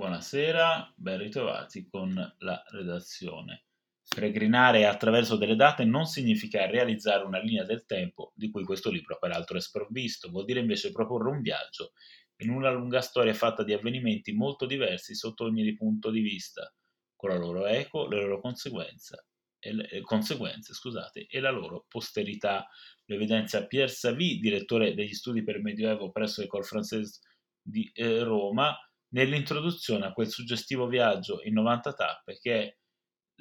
Buonasera, ben ritrovati con la redazione. Peregrinare attraverso delle date non significa realizzare una linea del tempo, di cui questo libro peraltro è sprovvisto, vuol dire invece proporre un viaggio in una lunga storia fatta di avvenimenti molto diversi sotto ogni punto di vista, con la loro eco, le loro conseguenze, e le, eh, conseguenze scusate, e la loro posterità. Lo evidenzia Pierre Savy, direttore degli studi per Medioevo presso l'École Française di eh, Roma, nell'introduzione a quel suggestivo viaggio in 90 tappe che è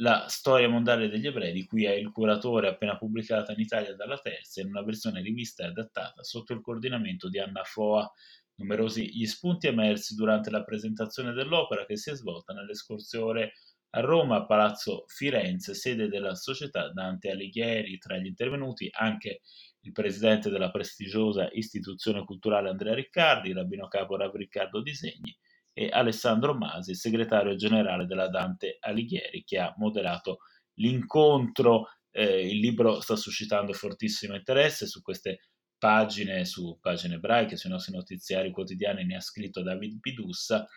la storia mondiale degli ebrei, di cui è il curatore appena pubblicata in Italia dalla Terza, in una versione rivista e adattata sotto il coordinamento di Anna Foa. Numerosi gli spunti emersi durante la presentazione dell'opera che si è svolta nelle scorse ore a Roma, a Palazzo Firenze, sede della società Dante Alighieri. Tra gli intervenuti anche il presidente della prestigiosa istituzione culturale Andrea Riccardi, il rabbino capo Rav Riccardo Disegni e Alessandro Masi, segretario generale della Dante Alighieri, che ha moderato l'incontro. Eh, il libro sta suscitando fortissimo interesse su queste pagine, su pagine ebraiche, sui nostri notiziari quotidiani, ne ha scritto David Pidussa,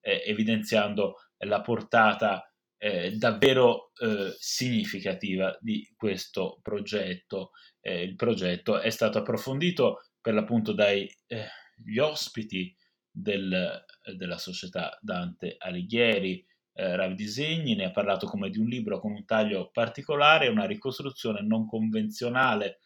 eh, evidenziando la portata eh, davvero eh, significativa di questo progetto. Eh, il progetto è stato approfondito per l'appunto dagli eh, ospiti del, della società Dante Alighieri. Eh, Ravi Disegni ne ha parlato come di un libro con un taglio particolare una ricostruzione non convenzionale.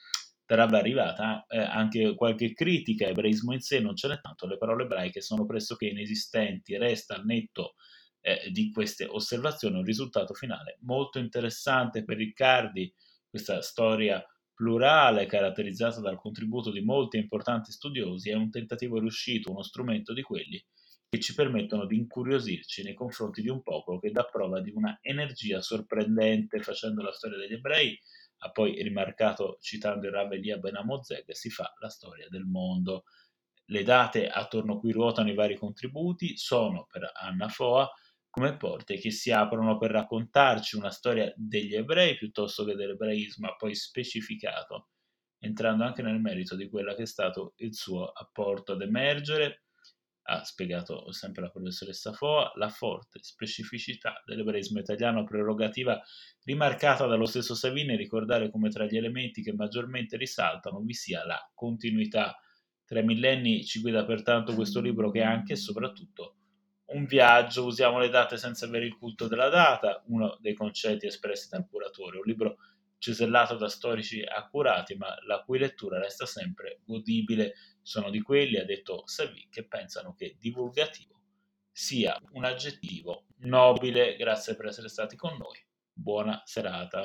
Sarebbe arrivata eh, anche qualche critica, ebraismo in sé non ce n'è tanto, le parole ebraiche sono pressoché inesistenti, resta al netto eh, di queste osservazioni un risultato finale molto interessante per Riccardi, questa storia plurale caratterizzata dal contributo di molti importanti studiosi è un tentativo riuscito, uno strumento di quelli che ci permettono di incuriosirci nei confronti di un popolo che dà prova di una energia sorprendente facendo la storia degli ebrei, ha poi rimarcato citando il Rav Elia Ben Amozeg, si fa la storia del mondo. Le date attorno a cui ruotano i vari contributi sono per Anna Foa come porte che si aprono per raccontarci una storia degli ebrei piuttosto che dell'ebraismo, poi specificato, entrando anche nel merito di quella che è stato il suo apporto ad emergere, ha spiegato sempre la professoressa Foa, la forte specificità dell'ebraismo italiano, prerogativa rimarcata dallo stesso Savini, ricordare come tra gli elementi che maggiormente risaltano vi sia la continuità. Tra i millenni ci guida pertanto questo libro che è anche e soprattutto un viaggio, usiamo le date senza avere il culto della data, uno dei concetti espressi dal curatore, un libro cesellato da storici accurati, ma la cui lettura resta sempre godibile. Sono di quelli, ha detto Savi, che pensano che divulgativo sia un aggettivo nobile. Grazie per essere stati con noi. Buona serata.